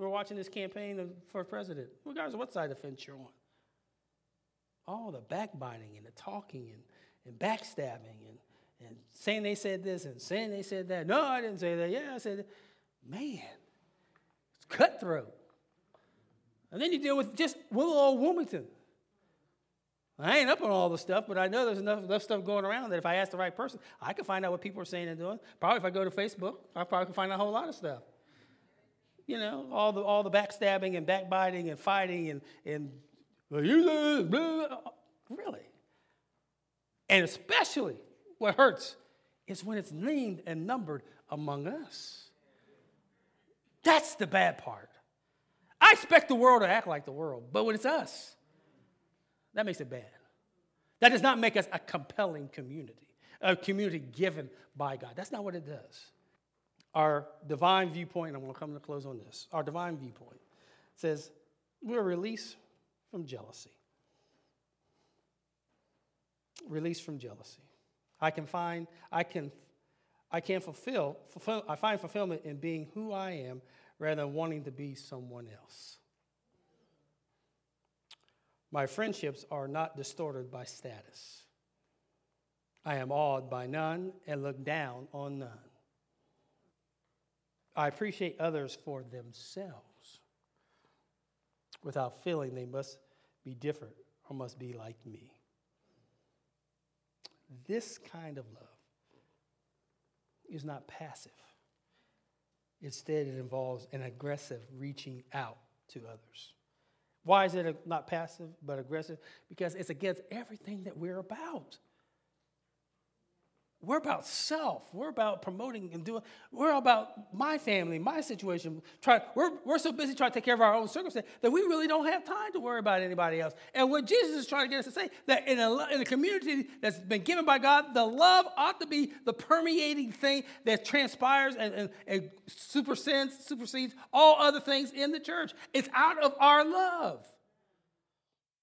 We're watching this campaign for president, regardless of what side of the fence you're on. All the backbiting and the talking and, and backstabbing and, and saying they said this and saying they said that. No, I didn't say that. Yeah, I said. Man, it's cutthroat. And then you deal with just little old Wilmington. I ain't up on all the stuff, but I know there's enough, enough stuff going around that if I ask the right person, I can find out what people are saying and doing. Probably if I go to Facebook, I probably can find a whole lot of stuff. You know, all the, all the backstabbing and backbiting and fighting and, and really. And especially what hurts is when it's named and numbered among us. That's the bad part. I expect the world to act like the world, but when it's us, that makes it bad. That does not make us a compelling community, a community given by God. That's not what it does. Our divine viewpoint, I'm going to come to close on this. Our divine viewpoint says we're released from jealousy. Released from jealousy. I can find, I can, I can fulfill, fulfill, I find fulfillment in being who I am rather than wanting to be someone else. My friendships are not distorted by status. I am awed by none and look down on none. I appreciate others for themselves without feeling they must be different or must be like me. This kind of love is not passive. Instead, it involves an aggressive reaching out to others. Why is it not passive but aggressive? Because it's against everything that we're about. We're about self. We're about promoting and doing. We're about my family, my situation. Try, we're, we're so busy trying to take care of our own circumstance that we really don't have time to worry about anybody else. And what Jesus is trying to get us to say that in a, in a community that's been given by God, the love ought to be the permeating thing that transpires and, and, and supersedes, supersedes all other things in the church. It's out of our love.